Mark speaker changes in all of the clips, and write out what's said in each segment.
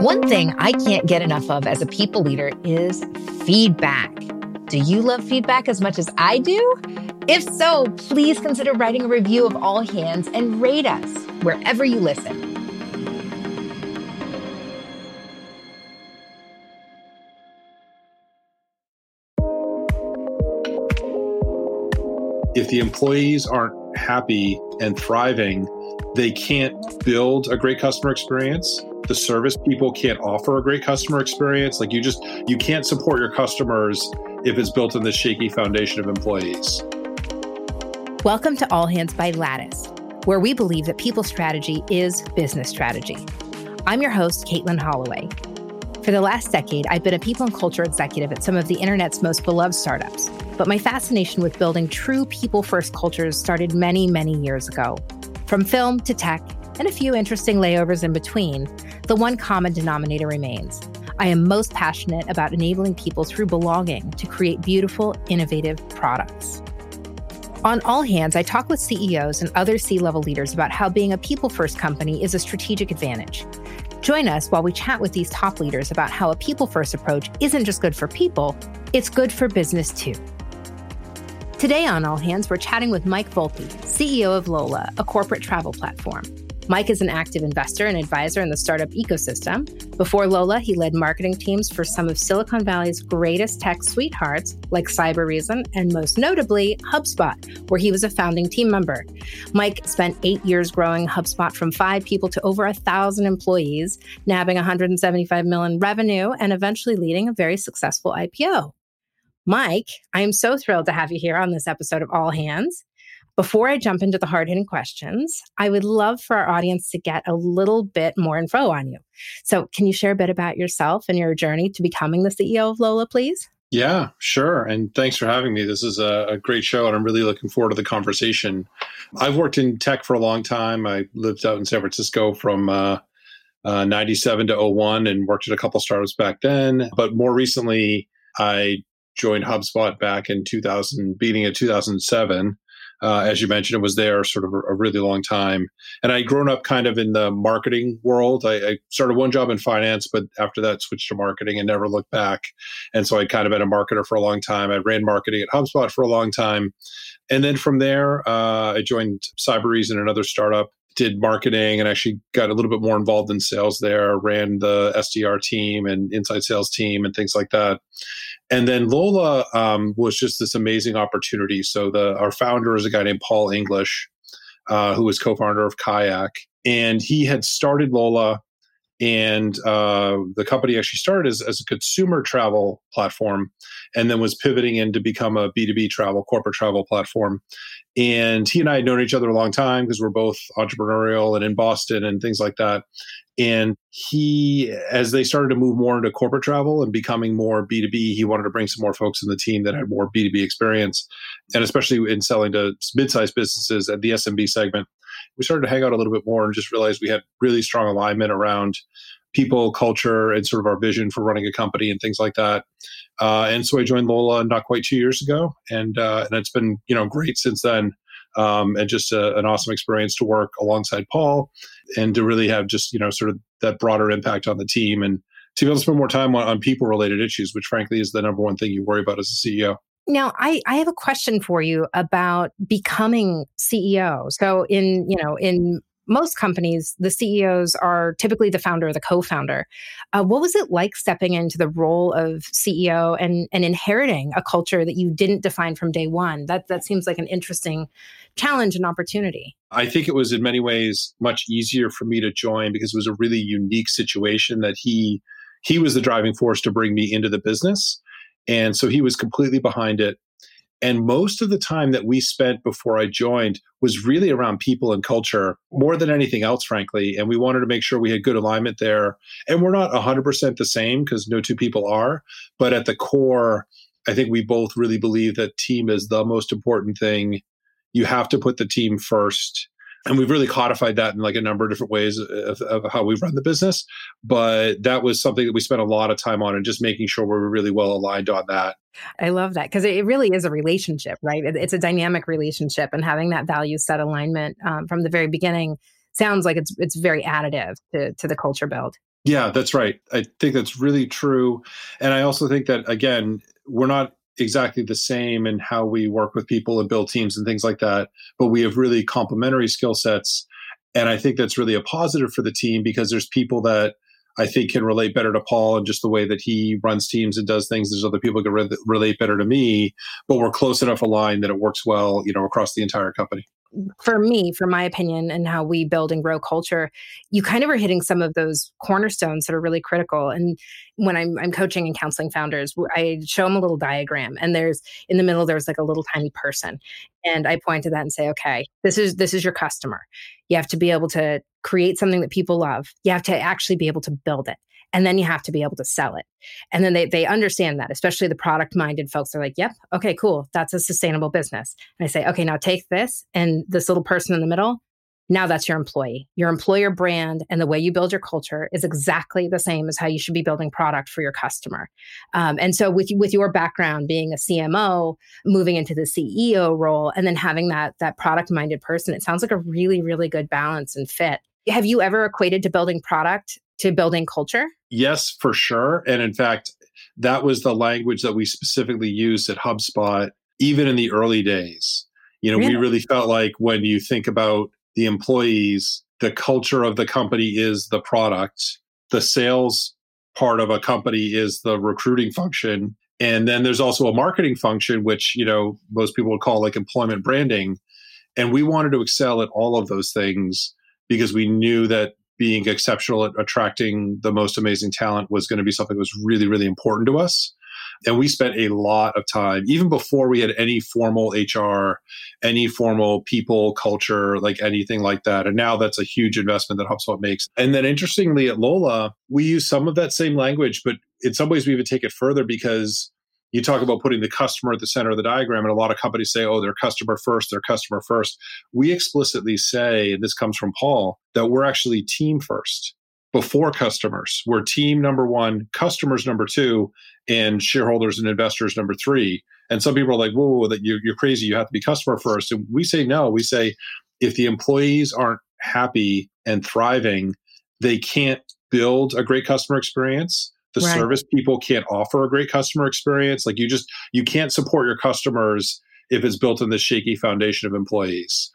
Speaker 1: One thing I can't get enough of as a people leader is feedback. Do you love feedback as much as I do? If so, please consider writing a review of All Hands and rate us wherever you listen.
Speaker 2: If the employees aren't happy and thriving, they can't build a great customer experience the service people can't offer a great customer experience. Like you just you can't support your customers if it's built on the shaky foundation of employees.
Speaker 1: Welcome to All Hands by Lattice, where we believe that people strategy is business strategy. I'm your host, Caitlin Holloway. For the last decade, I've been a people and culture executive at some of the internet's most beloved startups. But my fascination with building true people first cultures started many, many years ago. From film to tech and a few interesting layovers in between, the one common denominator remains. I am most passionate about enabling people through belonging to create beautiful, innovative products. On All Hands, I talk with CEOs and other C level leaders about how being a people first company is a strategic advantage. Join us while we chat with these top leaders about how a people first approach isn't just good for people, it's good for business too. Today on All Hands, we're chatting with Mike Volpe, CEO of Lola, a corporate travel platform. Mike is an active investor and advisor in the startup ecosystem. Before Lola, he led marketing teams for some of Silicon Valley's greatest tech sweethearts, like Cybereason and most notably HubSpot, where he was a founding team member. Mike spent eight years growing HubSpot from five people to over a thousand employees, nabbing 175 million revenue, and eventually leading a very successful IPO. Mike, I am so thrilled to have you here on this episode of All Hands. Before I jump into the hard hitting questions, I would love for our audience to get a little bit more info on you. So, can you share a bit about yourself and your journey to becoming the CEO of Lola, please?
Speaker 2: Yeah, sure. And thanks for having me. This is a, a, great show, and I'm really looking forward to the conversation. I've worked in tech for a long time. I lived out in San Francisco from uh, uh, 97 to 01 and worked at a couple startups back then. But more recently, I joined HubSpot back in 2000, beginning of 2007. Uh, as you mentioned, it was there sort of a, really long time. And I'd grown up kind of in the marketing world. I, I, started one job in finance, but after that switched to marketing and never looked back. And so I'd kind of been a marketer for a long time. I ran marketing at HubSpot for a long time. And then from there, uh, I joined Cybereason, another startup did marketing and actually got a little bit more involved in sales there, ran the SDR team and inside sales team and things like that and then Lola um, was just this amazing opportunity. So the our founder is a guy named Paul English, uh, who was co-founder of Kayak, and he had started Lola, and uh, the company actually started as, as a consumer travel platform, and then was pivoting in to become a B two B travel corporate travel platform. And he and I had known each other a long time because we're both entrepreneurial and in Boston and things like that. And he, as they started to move more into corporate travel and becoming more B2B, he wanted to bring some more folks in the team that had more B2B experience. And especially in selling to mid sized businesses at the SMB segment, we started to hang out a little bit more and just realized we had really strong alignment around people, culture, and sort of our vision for running a company and things like that. Uh, and so I joined Lola not quite two years ago, and uh, and it's been you know great since then, um, and just a, an awesome experience to work alongside Paul, and to really have just you know sort of that broader impact on the team and to be able to spend more time on, on people related issues, which frankly is the number one thing you worry about as a CEO.
Speaker 1: Now, I, I have a question for you about becoming CEO. So in, you know, in most companies, the CEOs are typically the founder or the co-founder. Uh, what was it like stepping into the role of CEO and and inheriting a culture that you didn't define from day one? That that seems like an interesting challenge and opportunity.
Speaker 2: I think it was in many ways much easier for me to join because it was a really unique situation that he he was the driving force to bring me into the business. And so he was completely behind it. And most of the time that we spent before I joined was really around people and culture more than anything else, frankly. And we wanted to make sure we had good alignment there. And we're not 100% the same because no two people are. But at the core, I think we both really believe that team is the most important thing. You have to put the team first and we've really codified that in like a number of different ways of, of, how we run the business but that was something that we spent a lot of time on and just making sure we were really well aligned on that
Speaker 1: i love that because it really is a relationship right it's a dynamic relationship and having that value set alignment um, from the very beginning sounds like it's it's very additive to, to the culture build
Speaker 2: Yeah, that's right. I think that's really true. And I also think that, again, we're not exactly the same in how we work with people and build teams and things like that, but we have really complementary skill sets. And I think that's really a positive for the team because there's people that I think can relate better to Paul and just the way that he runs teams and does things. There's other people who can re- relate better to me, but we're close enough aligned that it works well, you know, across the entire company
Speaker 1: for me, for my opinion, and how we build and grow culture, you kind of are hitting some of those cornerstones that are really critical. And when I'm, I'm coaching and counseling founders, I show them a little diagram, and there's in the middle there's like a little tiny person, and I point to that and say, okay, this is this is your customer. You have to be able to create something that people love. You have to actually be able to build it and then you have to be able to sell it. And then they, they understand that especially the product minded folks. Are like yep okay cool. That's a sustainable business. And i say okay now take this and this little person in the middle now that's your employee your employer brand and the way you build your culture is exactly the same as how you should be building product for your customer um, and so with with your background being a cmo moving into the ceo role and then having that that product minded person it sounds like a really really good balance and fit have you ever equated to building product to building culture
Speaker 2: Yes, for sure. And in fact, that was the language that we specifically used at HubSpot, even in the early days. You know, really? we really felt like when you think about the employees, the culture of the company is the product, the sales part of a company is the recruiting function. And then there's also a marketing function, which, you know, most people would call like employment branding. And we wanted to excel at all of those things because we knew that being exceptional at attracting the most amazing talent was going to be something that was really, really important to us. And we spent a lot of time, even before we had any formal HR, any formal people culture, like anything like that. And now that's a huge investment that HubSpot makes. And then interestingly, at Lola, we use some of that same language, but in some ways we even take it further because you talk about putting the customer at the center of the diagram, and a lot of companies say, oh, they're customer first, they're customer first. We explicitly say, and this comes from Paul, that we're actually team first before customers. We're team number one, customers number two, and shareholders and investors number three. And some people are like, whoa, whoa, that you're, you're crazy. You have to be customer first. And we say no. We say if the employees aren't happy and thriving, they can't build a great customer experience the right. service people can't offer a great customer experience like you just you can't support your customers if it's built on the shaky foundation of employees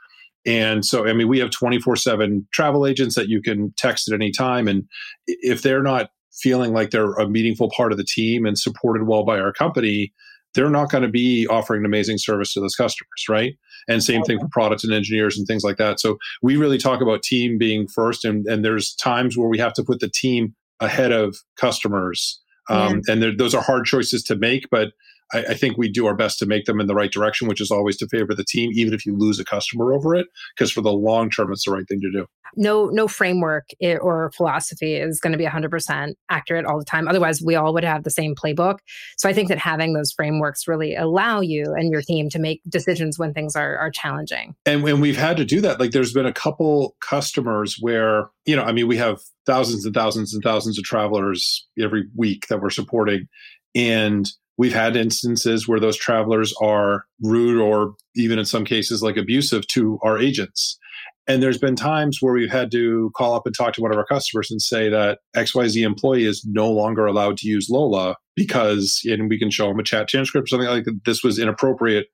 Speaker 2: and so i mean we have 24/7 travel agents that you can text at any time and if they're not feeling like they're a meaningful part of the team and supported well by our company they're not going to be offering an amazing service to those customers right and same thing for products and engineers and things like that so we really talk about team being first and, and there's times where we have to put the team ahead of customers. Um, yeah. And those are hard choices to make, but I, I, think we do our best to make them in the right direction, which is always to favor the team, even if you lose a customer over it, because for the long term, it's the right thing to do.
Speaker 1: No, no framework eh, or philosophy is going to be 100% accurate all the time. Otherwise, we all would have the same playbook. So I think that having those frameworks really allow you and your team to make decisions when things are, are challenging.
Speaker 2: And when we've had to do that, like there's been a couple customers where, you know, I mean, we have thousands and thousands and thousands of travelers every week that we're supporting. And we've had instances where those travelers are rude or even in some cases like abusive to our agents. And there's been times where we've had to call up and talk to one of our customers and say that XYZ employee is no longer allowed to use Lola because, and we can show them a chat transcript or something like that. This was inappropriate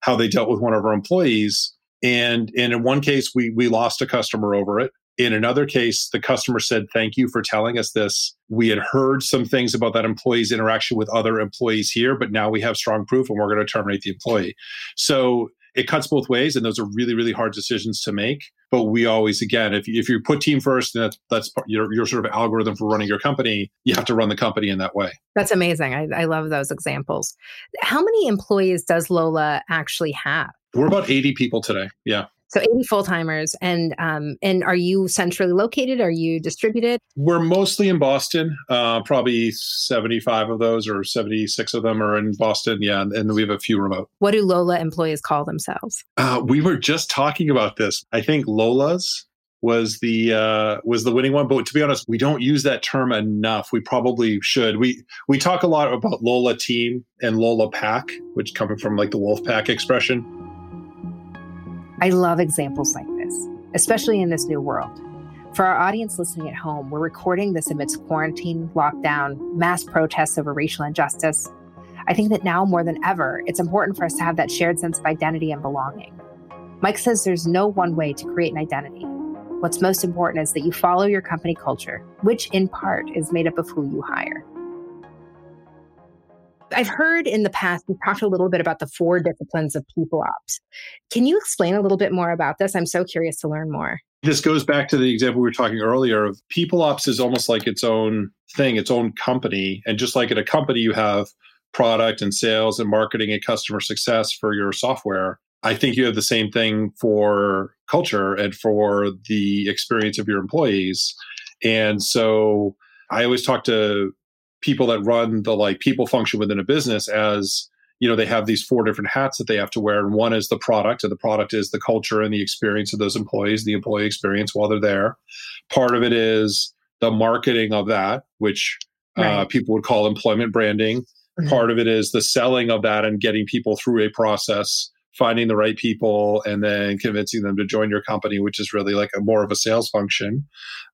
Speaker 2: how they dealt with one of our employees. And, and in one case, we, we lost a customer over it. In another case, the customer said, Thank you for telling us this. We had heard some things about that employee's interaction with other employees here, but now we have strong proof and we're going to terminate the employee. So it cuts both ways, and those are really, really hard decisions to make. But we always, again, if, if you put team first, and that's, that's your, your sort of algorithm for running your company, you have to run the company in that way.
Speaker 1: That's amazing. I, I love those examples. How many employees does Lola actually have?
Speaker 2: We're about 80 people today. Yeah.
Speaker 1: So 80 full timers, and um, and are you centrally located? Are you distributed?
Speaker 2: We're mostly in Boston. Uh, probably 75 of those, or 76 of them, are in Boston. Yeah, and we have a few remote.
Speaker 1: What do Lola employees call themselves?
Speaker 2: Uh, we were just talking about this. I think Lola's was the uh, was the winning one. But to be honest, we don't use that term enough. We probably should. We we talk a lot about Lola team and Lola pack, which coming from like the wolf pack expression.
Speaker 1: I love examples like this, especially in this new world. For our audience listening at home, we're recording this amidst quarantine, lockdown, mass protests over racial injustice. I think that now more than ever, it's important for us to have that shared sense of identity and belonging. Mike says there's no one way to create an identity. What's most important is that you follow your company culture, which in part is made up of who you hire. I've heard in the past, we talked a little bit about the four disciplines of people ops. Can you explain a little bit more about this? I'm so curious to learn more.
Speaker 2: This goes back to the example we were talking earlier of people ops is almost like its own thing, its own company. And just like at a company, you have product and sales and marketing and customer success for your software. I think you have the same thing for culture and for the experience of your employees. And so I always talk to people that run the like people function within a business as you know they have these four different hats that they have to wear and one is the product and the product is the culture and the experience of those employees the employee experience while they're there part of it is the marketing of that which uh, right. uh, people would call employment branding mm-hmm. part of it is the selling of that and getting people through a process finding the right people and then convincing them to join your company, which is really like a more of a sales function.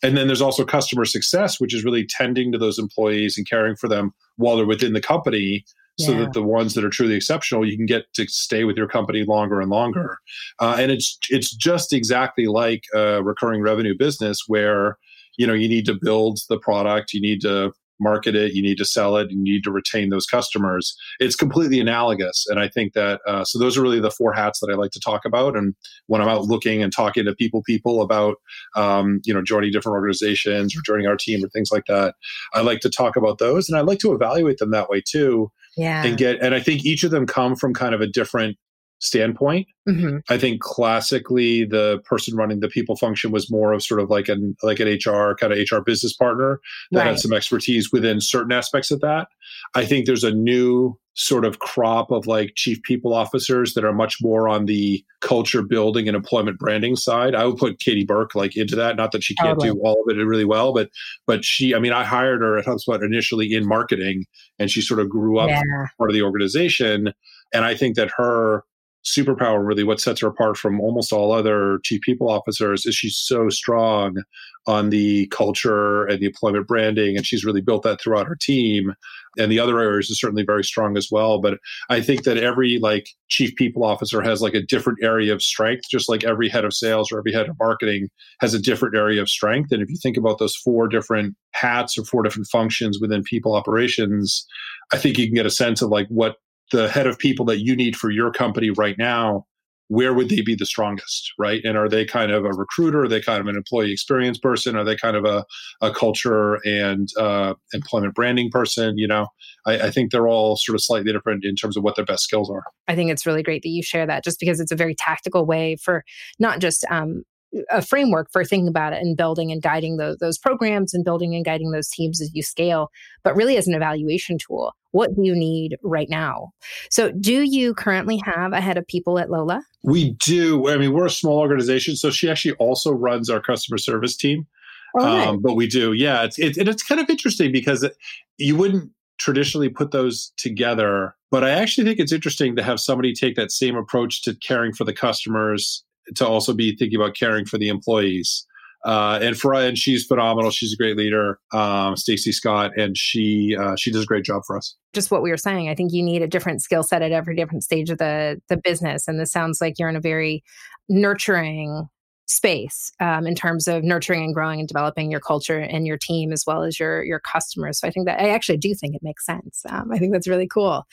Speaker 2: And then there's also customer success, which is really tending to those employees and caring for them while they're within the company. Yeah. So that the ones that are truly exceptional, you can get to stay with your company longer and longer, uh, and it's it's just exactly like a recurring revenue business where you know you need to build the product, you need to market it, you need to sell it, you need to retain those customers. It's completely analogous. And I think that, uh, so those are really the four hats that I like to talk about. And when I'm out looking and talking to people, people about, um, you know, joining different organizations or joining our team or things like that, I like to talk about those and I like to evaluate them that way too.
Speaker 1: Yeah.
Speaker 2: And get, and I think each of them come from kind of a different standpoint. Mm-hmm. I think classically the person running the people function was more of sort of like an like an HR kind of HR business partner that right. had some expertise within certain aspects of that. I think there's a new sort of crop of like chief people officers that are much more on the culture building and employment branding side. I would put Katie Burke like into that. Not that she can't totally. do all of it really well, but but she, I mean, I hired her at HubSpot initially in marketing, and she sort of grew up yeah. part of the organization. And I think that her superpower, really what sets her apart from almost all other chief people officers, is she's so strong on the culture and the employment branding, and she's really built that throughout her team. And the other areas are certainly very strong as well. But I think that every like chief people officer has like a different area of strength, just like every head of sales or every head of marketing has a different area of strength. And if you think about those four different hats or four different functions within people operations, I think you can get a sense of like what the head of people that you need for your company right now where would they be the strongest right? And are they kind of a recruiter? Are they kind of an employee experience person? Are they kind of a, a culture and uh, employment branding person you know? I, I, think they're all sort of slightly different in terms of what their best skills are.
Speaker 1: I think it's really great that you share that just because it's a very tactical way for not just um, a framework for thinking about it and building and guiding those, those programs and building and guiding those teams as you scale, but really as an evaluation tool. What do you need right now? So, do you currently have a head of people at Lola?
Speaker 2: We do. I mean, we're a small organization. So, she actually also runs our customer service team.
Speaker 1: right. um,
Speaker 2: but we do. Yeah. It's, it, it's kind of interesting because it, you wouldn't traditionally put those together. But I actually think it's interesting to have somebody take that same approach to caring for the customers to also be thinking about caring for the employees. Uh, and for and she's phenomenal. She's a great leader, um, Stacy Scott, and she uh, she does a great job for us.
Speaker 1: Just what we were saying, I think you need a different skill set at every different stage of the the business, and this sounds like you're in a very nurturing space um, in terms of nurturing and growing and developing your culture and your team as well as your your customers. So I think that I actually do think it makes sense. Um, I think that's really cool.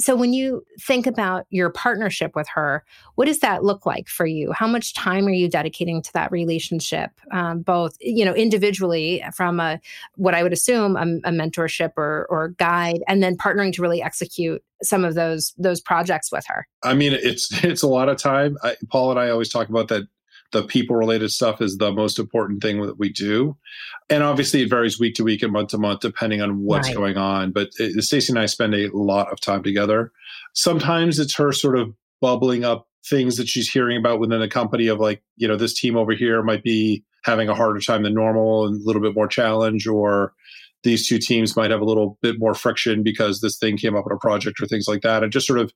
Speaker 1: So, when you think about your partnership with her, what does that look like for you? How much time are you dedicating to that relationship, um, both you know individually from a what I would assume a, a mentorship or or guide, and then partnering to really execute some of those those projects with her?
Speaker 2: I mean, it's it's a lot of time. I, Paul and I always talk about that the people related stuff is the most important thing that we do. And obviously, it varies week to week and month to month depending on what's right. going on. But uh, Stacy and I spend a lot of time together. Sometimes it's her sort of bubbling up things that she's hearing about within the company of like, you know, this team over here might be having a harder time than normal and a little bit more challenge or these two teams might have a little bit more friction because this thing came up in a project or things like that. And just sort of,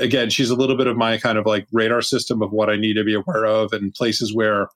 Speaker 2: again, she's a little bit of my kind of like radar system of what I need to be aware of and places where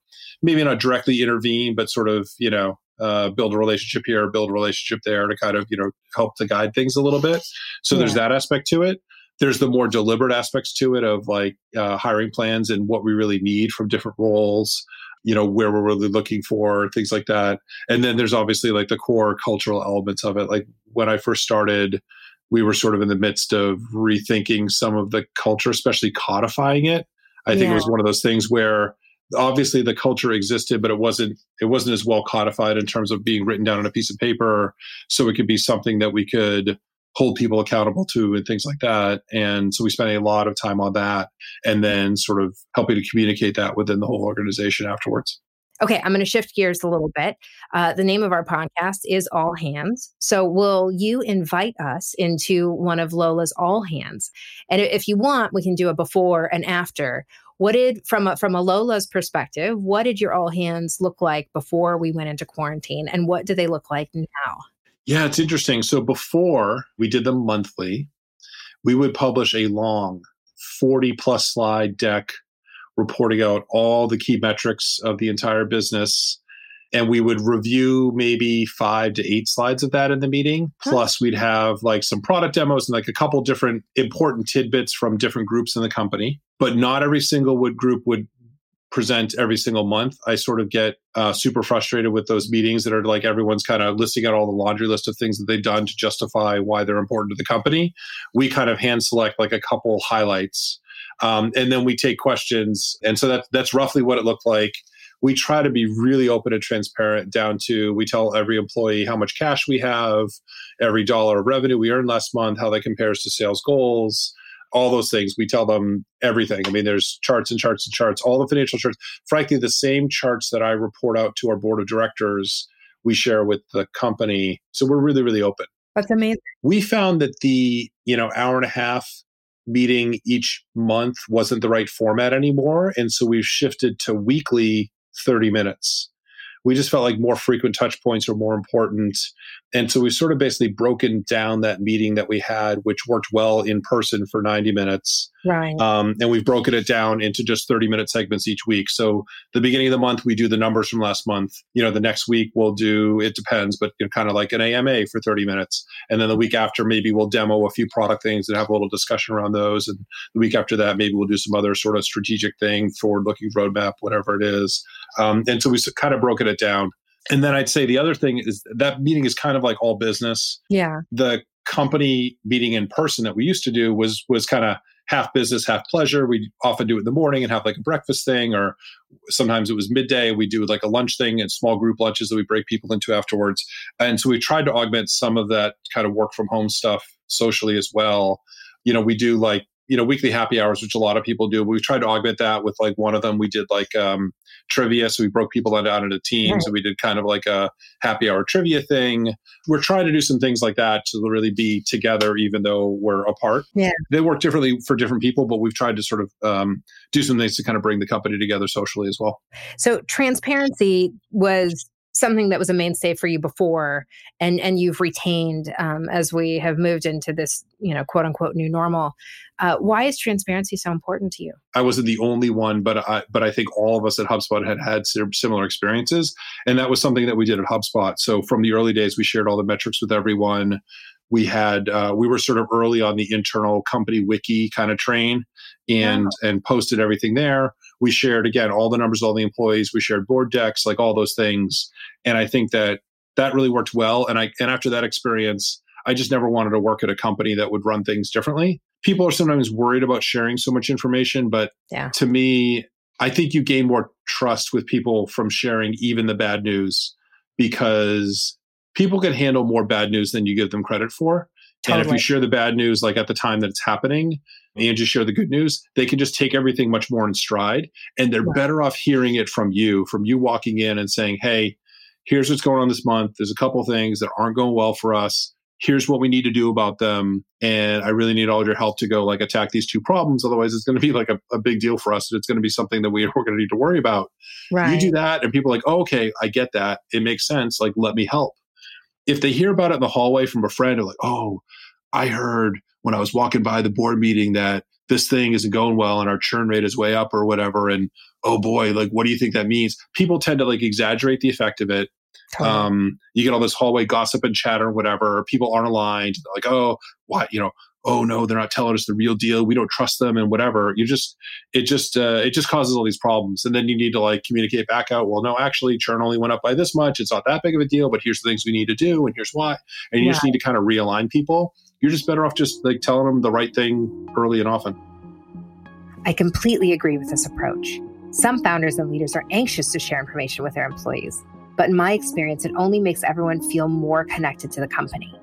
Speaker 2: maybe not directly intervene, but sort of, you know, uh, build a relationship here, build a relationship there to kind of, you know, help to guide things a little bit. So yeah. there's that aspect to it. There's the more deliberate aspects to it of like uh, hiring plans and what we really need from different roles you know where we're really looking for things like that. And then there's obviously like the core cultural elements of it. Like when i first started we were sort of in the midst of rethinking some of the culture especially codifying it. I think yeah. it was one of those things where obviously the culture existed but it wasn't it wasn't as well codified in terms of being written down on a piece of paper. So it could be something that we could hold people accountable to and things like that. And so we spent a lot of time on that and then sort of helping to communicate that within the whole organization afterwards.
Speaker 1: Okay, I'm going to shift gears a little bit. Uh, the name of our podcast is All Hands. So, will you invite us into one of Lola's All Hands? And if you want, we can do a before and after. What did, from a, from a Lola's perspective, what did your All Hands look like before we went into quarantine, and what do they look like now?
Speaker 2: Yeah, it's interesting. So before we did them monthly, we would publish a long 40 plus slide deck reporting out all the key metrics of the entire business. And we would review maybe five to eight slides of that in the meeting. Plus, we'd have like some product demos and like a couple different important tidbits from different groups in the company. But not every single would group would present every single month. I sort of get uh, super frustrated with those meetings that are like everyone's kind of listing out all the laundry list of things that they've done to justify why they're important to the company. We kind of hand select like a couple highlights, um, and then we take questions. And so that's that's roughly what it looked like. We try to be really open and transparent down to we tell every employee how much cash we have, every dollar of revenue we earned last month, how that compares to sales goals all those things. We tell them everything. I mean, there's charts and charts and charts, all the financial charts. Frankly, the same charts that I report out to our board of directors, we share with the company. So we're really, really open.
Speaker 1: That's amazing.
Speaker 2: We found that the, you know, hour and a half meeting each month wasn't the right format anymore. And so we've shifted to weekly 30 minutes we just felt like more frequent touch points were more important. And so we sort of basically broken down that meeting that we had, which worked well in person for 90 minutes.
Speaker 1: Right.
Speaker 2: Um, and we've broken it down into just 30 minute segments each week. So the beginning of the month, we do the numbers from last month. You know, the next week we'll do, it depends, but you know, kind of like an AMA for 30 minutes. And then the week after, maybe we'll demo a few product things and have a little discussion around those. And the week after that, maybe we'll do some other sort of strategic thing, forward looking roadmap, whatever it is. Um, and so we've kind of broken it down. And then I'd say the other thing is that meeting is kind of like all business.
Speaker 1: Yeah.
Speaker 2: The company meeting in person that we used to do was was kind of half business, half pleasure. We often do it in the morning and have like a breakfast thing, or sometimes it was midday. We do like a lunch thing and small group lunches that we break people into afterwards. And so we tried to augment some of that kind of work from home stuff socially as well. You know, we do like you know weekly happy hours which a lot of people do we tried to augment that with like one of them we did like um, trivia so we broke people down into teams right. and we did kind of like a happy hour trivia thing. We're trying to do some things like that to really be together even though we're apart.
Speaker 1: Yeah.
Speaker 2: They work differently for different people but we've tried to sort of um, do some things to kind of bring the company together socially as well.
Speaker 1: So transparency was something that was a mainstay for you before and and you've retained um, as we have moved into this you know quote unquote new normal uh, why is transparency so important to you?
Speaker 2: I wasn't the only one but i but i think all of us at hubspot had had similar experiences and that was something that we did at hubspot. So from the early days we shared all the metrics with everyone. We had uh, we were sort of early on the internal company wiki kind of train and and posted everything there we shared again all the numbers all the employees we shared board decks like all those things and i think that that really worked well and i and after that experience i just never wanted to work at a company that would run things differently people are sometimes worried about sharing so much information but
Speaker 1: yeah.
Speaker 2: to me i think you gain more trust with people from sharing even the bad news because people can handle more bad news than you give them credit for. Totally. And if you share the bad news like at the time that it's happening and just share the good news, they can just take everything much more in stride and they're better off hearing it from you, from you walking in and saying, Hey, here's what's going on this month. There's a couple things that aren't going well for us. Here's what we need to do about them. And I really need all your help to go like attack these two problems. Otherwise, it's going to be like a, a big deal for us. It's going to be something that we, we're going to need to worry about.
Speaker 1: Right.
Speaker 2: You do that, and people are like, oh, okay, I get that. It makes sense. Like, let me help if they hear about it in the hallway from a friend, they're like, oh, I heard when I was walking by the board meeting that this thing isn't going well and our churn rate is way up or whatever. And oh boy, like, what do you think that means? People tend to like exaggerate the effect of it. Totally. Um, you get all this hallway gossip and chatter, and whatever. People aren't aligned. They're like, oh, what, you know, oh no, they're not telling us the real deal. We don't trust them and whatever. You just, it just, uh, it just causes all these problems. And then you need to like communicate back out. Well, no, actually, churn only went up by this much. It's not that big of a deal, but here's the things we need to do, and here's why. And you yeah. just need to kind of realign people. You're just better off just like telling them the right thing early and often.
Speaker 1: I completely agree with this approach. Some founders and leaders are anxious to share information with their employees, but in my experience, it only makes everyone feel more connected to the company.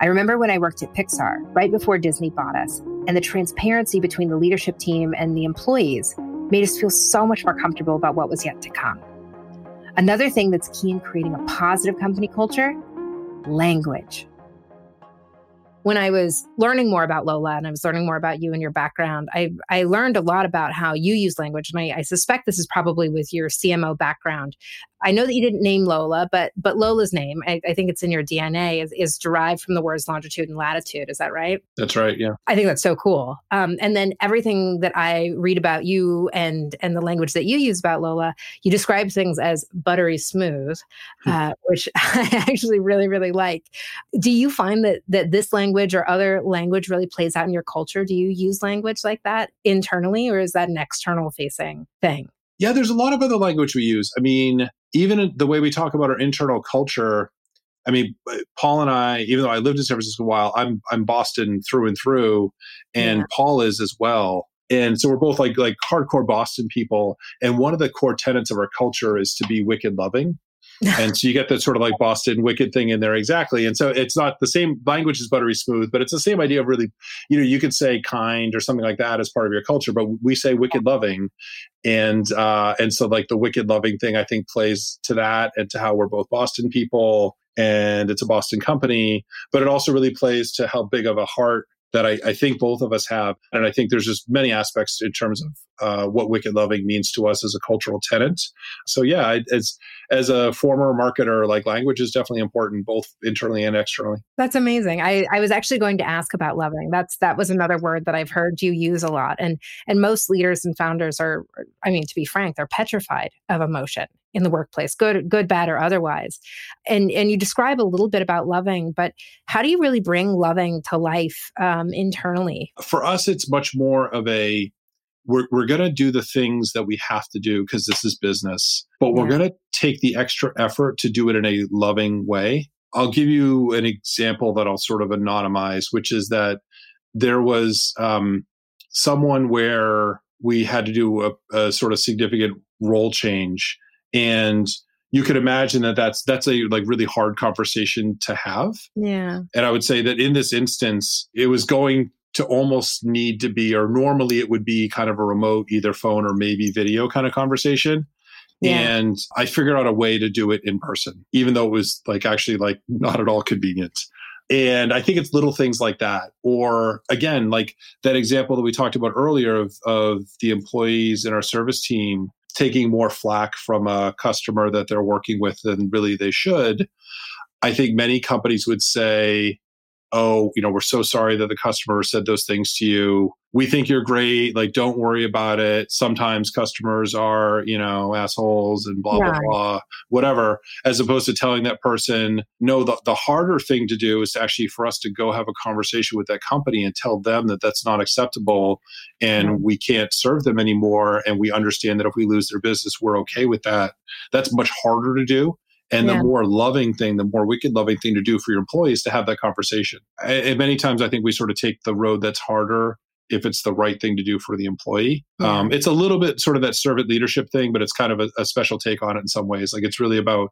Speaker 1: I remember when I worked at Pixar, right before Disney bought us, and the transparency between the leadership team and the employees made us feel so much more comfortable about what was yet to come. Another thing that's key in creating a positive company culture language when I was learning more about Lola and I was learning more about you and your background, I, I learned a lot about how you use language. And I, I, suspect this is probably with your CMO background. I know that you didn't name Lola, but but Lola's name, I, I think it's in your DNA, is, is, derived from the words longitude and latitude. Is that right?
Speaker 2: That's right. Yeah.
Speaker 1: I think that's so cool. Um, and then everything that I read about you and and the language that you use about Lola, you describe things as buttery smooth, hmm. uh, which I actually really really like. Do you find that that this language or other language really plays out in your culture? Do you use language like that internally, or is that an external facing thing?
Speaker 2: Yeah, there's a lot of other language we use. I mean, even the way we talk about our internal culture, I mean, uh, Paul and I, even though I lived in San Francisco a while, I'm I'm Boston through and through, and yeah. Paul is as well. And so we're both like like hardcore Boston people. And one of the core tenets of our culture is to be wicked loving and so you get that sort of like Boston wicked thing in there exactly. And so it's not the same language is buttery smooth, but it's the same idea of really, you know, you could say kind or something like that as part of your culture, but we say wicked loving. And uh, and so like the wicked loving thing I think plays to that and to how we're both Boston people and it's a Boston company, but it also really plays to how big of a heart that I, I, think both of us have. And I think there's just many aspects in terms of uh, what wicked loving means to us as a cultural tenant. So yeah, as as a former marketer, like language is definitely important, both internally and externally.
Speaker 1: That's amazing. I, I was actually going to ask about loving. That's that was another word that I've heard you use a lot. And and most leaders and founders are, I mean, to be frank, they're petrified of emotion in the workplace, good, good, bad, or otherwise. And and you describe a little bit about loving, but how do you really bring loving to life um, internally?
Speaker 2: For us, it's much more of a we're, we're going to do the things that we have to do because this is business, but we're going to take the extra effort to do it in a loving way. I'll give you an example that I'll sort of anonymize, which is that there was um, someone where we had to do a, a sort of significant role change and you could imagine that that's that's a like really hard conversation to have.
Speaker 1: Yeah.
Speaker 2: And i would say that in this instance it was going to almost need to be or normally it would be kind of a remote either phone or maybe video kind of conversation. Yeah. and i figured out a way to do it in person even though it was like actually like not at all convenient. And i think it's little things like that. Or again like that example that we talked about earlier of, of the employees in our service team taking more flack from a customer that they're working with than really they should, I think many companies would say, oh, you know, we're so sorry that the customer said those things to you we think you're great. Like, don't worry about it. Sometimes customers are, you know, assholes and blah, yeah. blah, blah, whatever, as opposed to telling that person, no, the, the harder thing to do is actually for us to go have a conversation with that company and tell them that that's not acceptable and yeah. we can't serve them anymore. And we understand that if we lose their business, we're okay with that. That's much harder to do. And yeah. the more loving thing, the more wicked loving thing to do for your employees to have that conversation. And many times I think we sort of take the road that's harder if it's the right thing to do for the employee. Yeah. Um, it's a little bit sort of that servant leadership thing, but it's kind of a, a, special take on it in some ways. Like it's really about,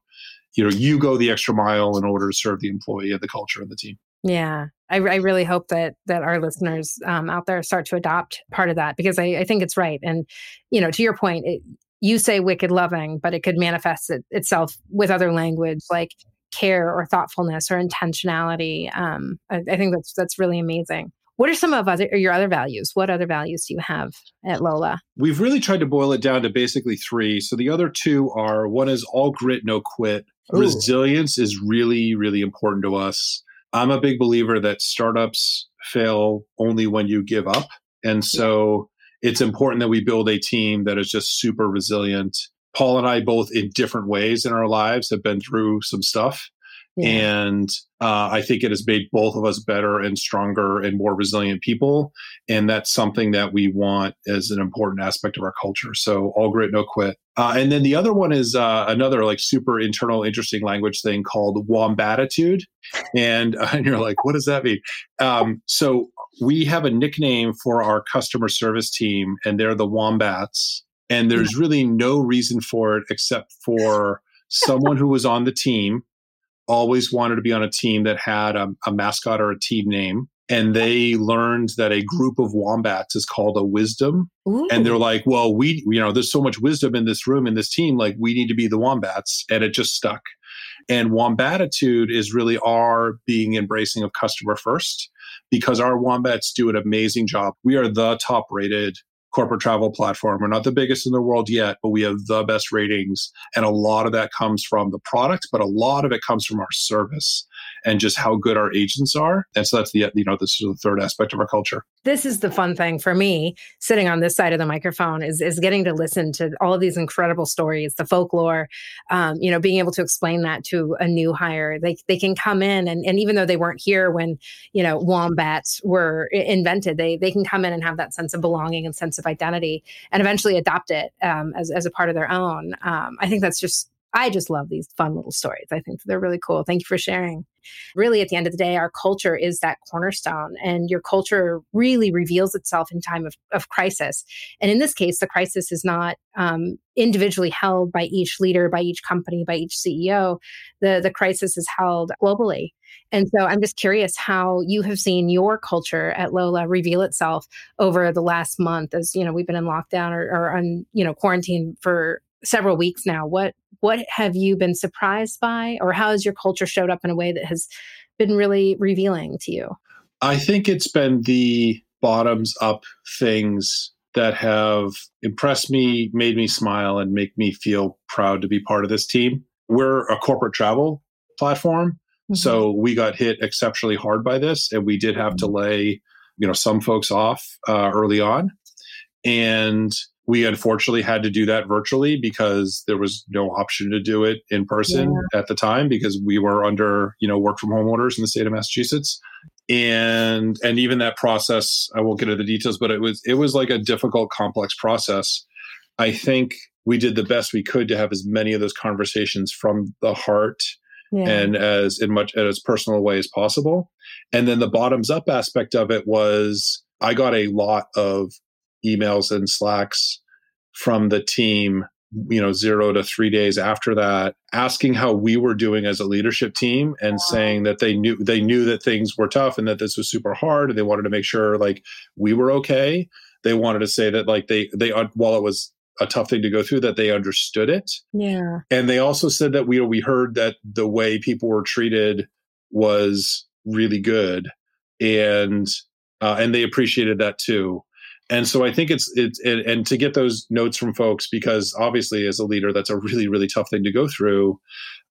Speaker 2: you know, you go the extra mile in order to serve the employee and the culture and the team.
Speaker 1: Yeah, I, I really hope that that our listeners um, out there start to adopt part of that because I, I think it's right. And you know, to your point, it, you say wicked loving, but it could manifest it, itself with other language like care or thoughtfulness or intentionality. Um, I, I think that's that's really amazing What are some of other your other values? What other values do you have at Lola?
Speaker 2: We've really tried to boil it down to basically three. So the other two are one is all grit, no quit. Ooh. Resilience is really, really important to us. I'm a big believer that startups fail only when you give up. And so it's important that we build a team that is just super resilient. Paul and I both in different ways in our lives have been through some stuff. Yeah. And uh, I think it has made both of us better and stronger and more resilient people. And that's something that we want as an important aspect of our culture. So all grit, no quit. Uh, and then the other one is uh, another like super internal, interesting language thing called Wombatitude. And, uh, and you're like, what does that mean? Um, so we have a nickname for our customer service team, and they're the Wombats. And there's really no reason for it except for someone who was on the team always wanted to be on a team that had a, a, mascot or a team name. And they learned that a group of wombats is called a wisdom. Ooh. And they're like, well, we, you know, there's so much wisdom in this room, in this team, like we need to be the wombats. And it just stuck. And wombatitude is really our being embracing of customer first because our wombats do an amazing job. We are the top rated corporate travel platform. We're not the biggest in the world yet, but we have the best ratings. And a lot of that comes from the product, but a lot of it comes from our service and just how good our agents are. And so that's the, you know, this is the third aspect of our culture.
Speaker 1: This is the fun thing for me sitting on this side of the microphone is, is getting to listen to all of these incredible stories, the folklore, um, you know, being able to explain that to a new hire. They, they can come in and, and even though they weren't here when, you know, wombats were invented, they, they can come in and have that sense of belonging and sense of identity and eventually adopt it um, as, as a part of their own. Um, I think that's just I just love these fun little stories. I think they're really cool. Thank you for sharing. Really, at the end of the day, our culture is that cornerstone, and your culture really reveals itself in time of, of crisis. And in this case, the crisis is not um, individually held by each leader, by each company, by each CEO. The, the crisis is held globally. And so I'm just curious how you have seen your culture at Lola reveal itself over the last month as, you know, we've been in lockdown or, or on, you know, quarantine for several weeks now. What what have you been surprised by, or how has your culture showed up in a way that has been really revealing to you?
Speaker 2: I think it's been the bottoms up things that have impressed me, made me smile, and make me feel proud to be part of this team. We're a corporate travel platform. Mm-hmm. So we got hit exceptionally hard by this, and we did have to mm-hmm. lay, you know, some folks off uh, early on. And we unfortunately had to do that virtually because there was no option to do it in person yeah. at the time because we were under you know work from home orders in the state of massachusetts and and even that process i won't get into the details but it was it was like a difficult complex process i think we did the best we could to have as many of those conversations from the heart yeah. and as in much as personal a way as possible and then the bottoms up aspect of it was i got a lot of emails and slacks from the team you know zero to three days after that asking how we were doing as a leadership team and saying that they knew they knew that things were tough and that this was super hard and they wanted to make sure like we were okay. They wanted to say that like they they while it was a tough thing to go through that they understood it.
Speaker 1: Yeah.
Speaker 2: And they also said that we we heard that the way people were treated was really good and uh, and they appreciated that too and so I think it's it's it, and to get those notes from folks because obviously as a leader that's a really really tough thing to go through.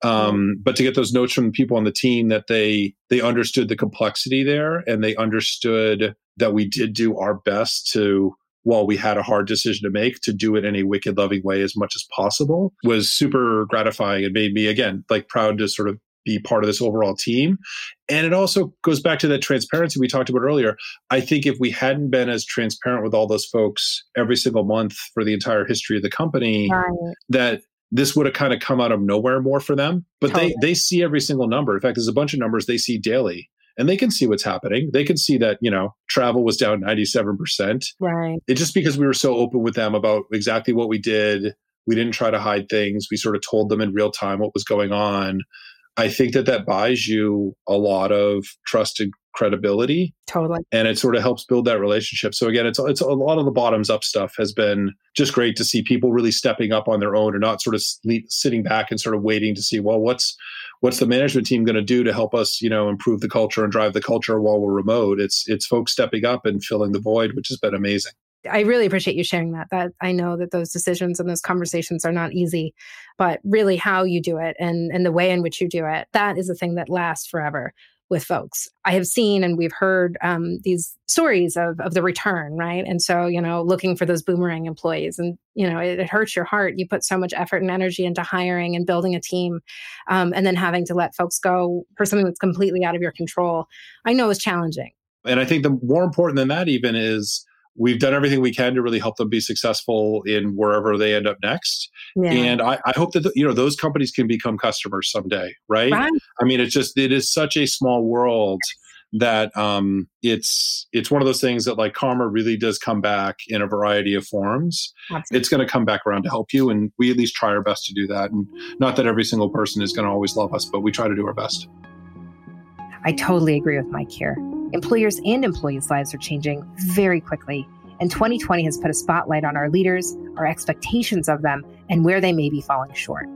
Speaker 2: Um, but to get those notes from people on the team that they they understood the complexity there and they understood that we did do our best to while we had a hard decision to make to do it in a wicked loving way as much as possible was super gratifying and made me again like proud to sort of be part of this overall team. And it also goes back to that transparency we talked about earlier. I think if we hadn't been as transparent with all those folks every single month for the entire history of the company, right. that this would have kind of come out of nowhere more for them. But totally. they they see every single number. In fact, there's a bunch of numbers they see daily. And they can see what's happening. They can see that, you know, travel was down 97%.
Speaker 1: Right.
Speaker 2: It just because we were so open with them about exactly what we did. We didn't try to hide things. We sort of told them in real time what was going on I think that that buys you a lot of trust and credibility.
Speaker 1: Totally.
Speaker 2: And it sort of helps build that relationship. So again, it's it's a lot of the bottoms up stuff has been just great to see people really stepping up on their own and not sort of sitting back and sort of waiting to see well what's what's the management team going to do to help us, you know, improve the culture and drive the culture while we're remote? It's it's folks stepping up and filling the void, which has been amazing.
Speaker 1: I really appreciate you sharing that. That I know that those decisions and those conversations are not easy, but really how you do it and and the way in which you do it, that is a thing that lasts forever with folks. I have seen and we've heard um, these stories of of the return, right? And so you know, looking for those boomerang employees, and you know, it, it hurts your heart. You put so much effort and energy into hiring and building a team, um, and then having to let folks go for something that's completely out of your control. I know is challenging.
Speaker 2: And I think the more important than that even is we've done everything we can to really help them be successful in wherever they end up next. Yeah. And I, I, hope that you know those companies can become customers someday, right? right? I mean, it's just it is such a small world that um, it's it's one of those things that like karma really does come back in a variety of forms. Absolutely. It's going to come back around to help you, and we at least try our best to do that. And not that every single person is going to always love us, but we try to do our best.
Speaker 1: I totally agree with Mike here. Employers and employees' lives are changing very quickly, and 2020 has put a spotlight on our leaders, our expectations of them, and where they may be falling short.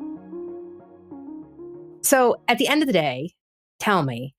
Speaker 1: So, at the end of the day, tell me,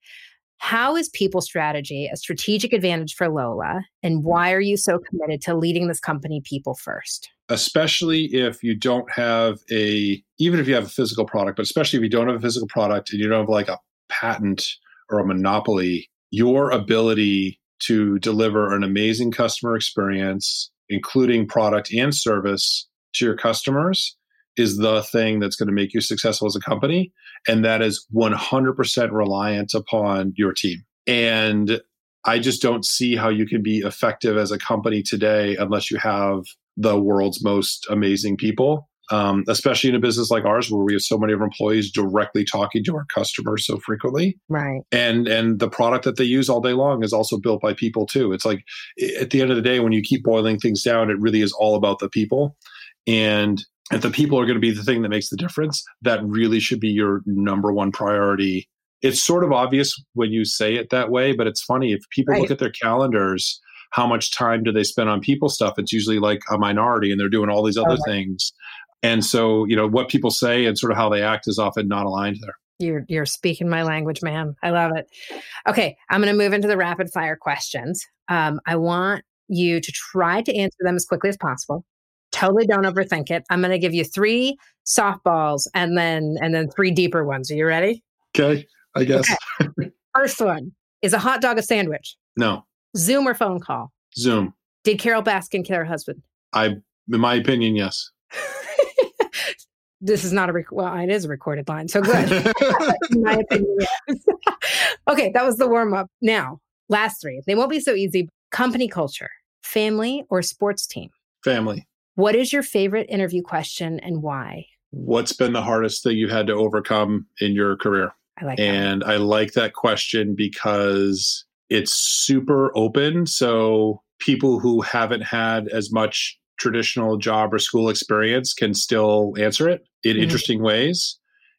Speaker 1: how is people strategy a strategic advantage for Lola, and why are you so committed to leading this company people first?
Speaker 2: Especially if you don't have a, even if you have a physical product, but especially if you don't have a physical product and you don't have like a patent or a monopoly, your ability to deliver an amazing customer experience, including product and service to your customers, is the thing that's going to make you successful as a company. And that is 100% reliant upon your team. And I just don't see how you can be effective as a company today unless you have the world's most amazing people um, especially in a business like ours where we have so many of our employees directly talking to our customers so frequently.
Speaker 1: Right.
Speaker 2: And and the product that they use all day long is also built by people too. It's like at the end of the day when you keep boiling things down it really is all about the people. And if the people are going to be the thing that makes the difference that really should be your number one priority. It's sort of obvious when you say it that way but it's funny if people right. look at their calendars how much time do they spend on people stuff? It's usually like a minority and they're doing all these other oh, things and so, you know, what people say and sort of how they act is often not aligned there.
Speaker 1: You're you're speaking my language, man. I love it. Okay, I'm going to move into the rapid fire questions. Um, I want you to try to answer them as quickly as possible. Totally don't overthink it. I'm going to give you three softballs and then and then three deeper ones. Are you ready?
Speaker 2: Okay, I guess.
Speaker 1: Okay. First one is a hot dog a sandwich?
Speaker 2: No.
Speaker 1: Zoom or phone call?
Speaker 2: Zoom.
Speaker 1: Did Carole Baskin kill her husband?
Speaker 2: I, in my opinion, yes
Speaker 1: this is not a rec- well it is a recorded line so good in my opinion yes. okay that was the warm up. Now last three. They won't be so easy. Company culture family or sports team?
Speaker 2: Family.
Speaker 1: What is your favorite interview question and why?
Speaker 2: What's been the hardest thing you had to overcome in your career?
Speaker 1: I like
Speaker 2: and that. i like that question because it's super open so people who haven't had as much traditional job or school experience can still answer it in mm-hmm. interesting ways.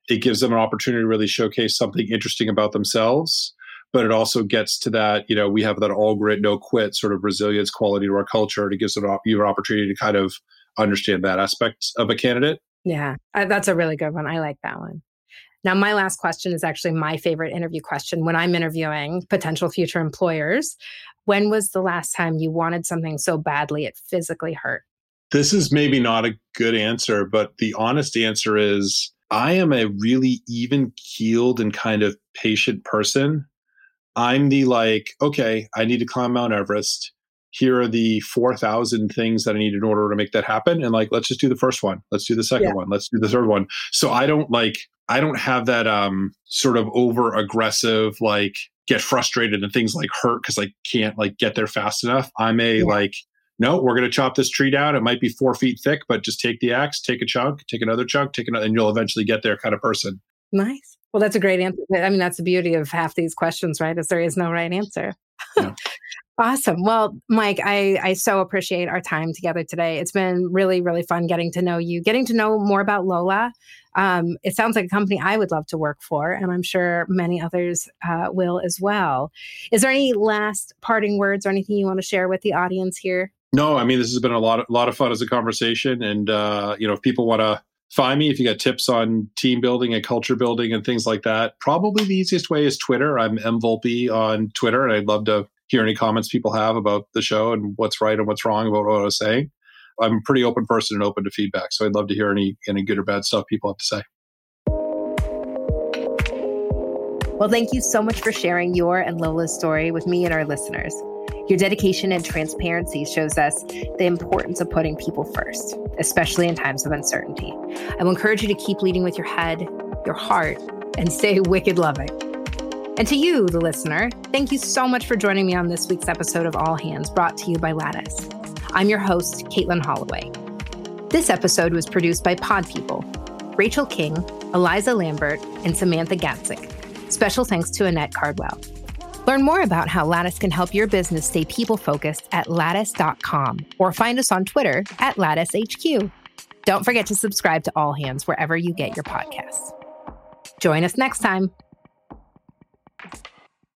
Speaker 2: It gives them an opportunity to really showcase something interesting about themselves. But it also gets to that, you know, we have that all grit, no quit sort of resilience quality to our culture. And it gives you an opportunity to kind of understand that aspect of a candidate.
Speaker 1: Yeah, that's a really good one. I like that one. Now, my last question is actually my favorite interview question when I'm interviewing potential future employers. When was the last time you wanted something so badly it physically hurt?
Speaker 2: This is maybe not a good answer, but the honest answer is I am a really even keeled and kind of patient person. I'm the like, okay, I need to climb Mount Everest. Here are the 4,000 things that I need in order to make that happen. And like, let's just do the first one. Let's do the second yeah. one. Let's do the third one. So I don't like, I don't have that um sort of over aggressive, like get frustrated and things like hurt because I can't like get there fast enough. I'm a yeah. like, no, we're going to chop this tree down. It might be four feet thick, but just take the axe, take a chunk, take another chunk, take another, and you'll eventually get there kind of person.
Speaker 1: Nice. Well, that's a great answer. I mean, that's the beauty of half these questions, right? Is there is no right answer. Yeah. awesome. Well, Mike, I, I so appreciate our time together today. It's been really, really fun getting to know you, getting to know more about Lola. Um, it sounds like a company I would love to work for, and I'm sure many others uh, will as well. Is there any last parting words or anything you want to share with the audience here?
Speaker 2: No, I mean this has been a lot, of, lot of fun as a conversation, and uh, you know, if people want to find me if you got tips on team building and culture building and things like that. Probably the easiest way is Twitter. I'm M Volpe on Twitter, and I'd love to hear any comments people have about the show and what's right and what's wrong about what I was saying. I'm a pretty open person and open to feedback, so I'd love to hear any any good or bad stuff people have to say.
Speaker 1: Well, thank you so much for sharing your and Lola's story with me and our listeners. Your dedication and transparency shows us the importance of putting people first, especially in times of uncertainty. I will encourage you to keep leading with your head, your heart, and stay wicked loving. And to you, the listener, thank you so much for joining me on this week's episode of All Hands brought to you by Lattice. I'm your host, Caitlin Holloway. This episode was produced by Pod People, Rachel King, Eliza Lambert, and Samantha Gatzik. Special thanks to Annette Cardwell. Learn more about how Lattice can help your business stay people focused at lattice.com or find us on Twitter at LatticeHQ. Don't forget to subscribe to All Hands wherever you get your podcasts. Join us next time.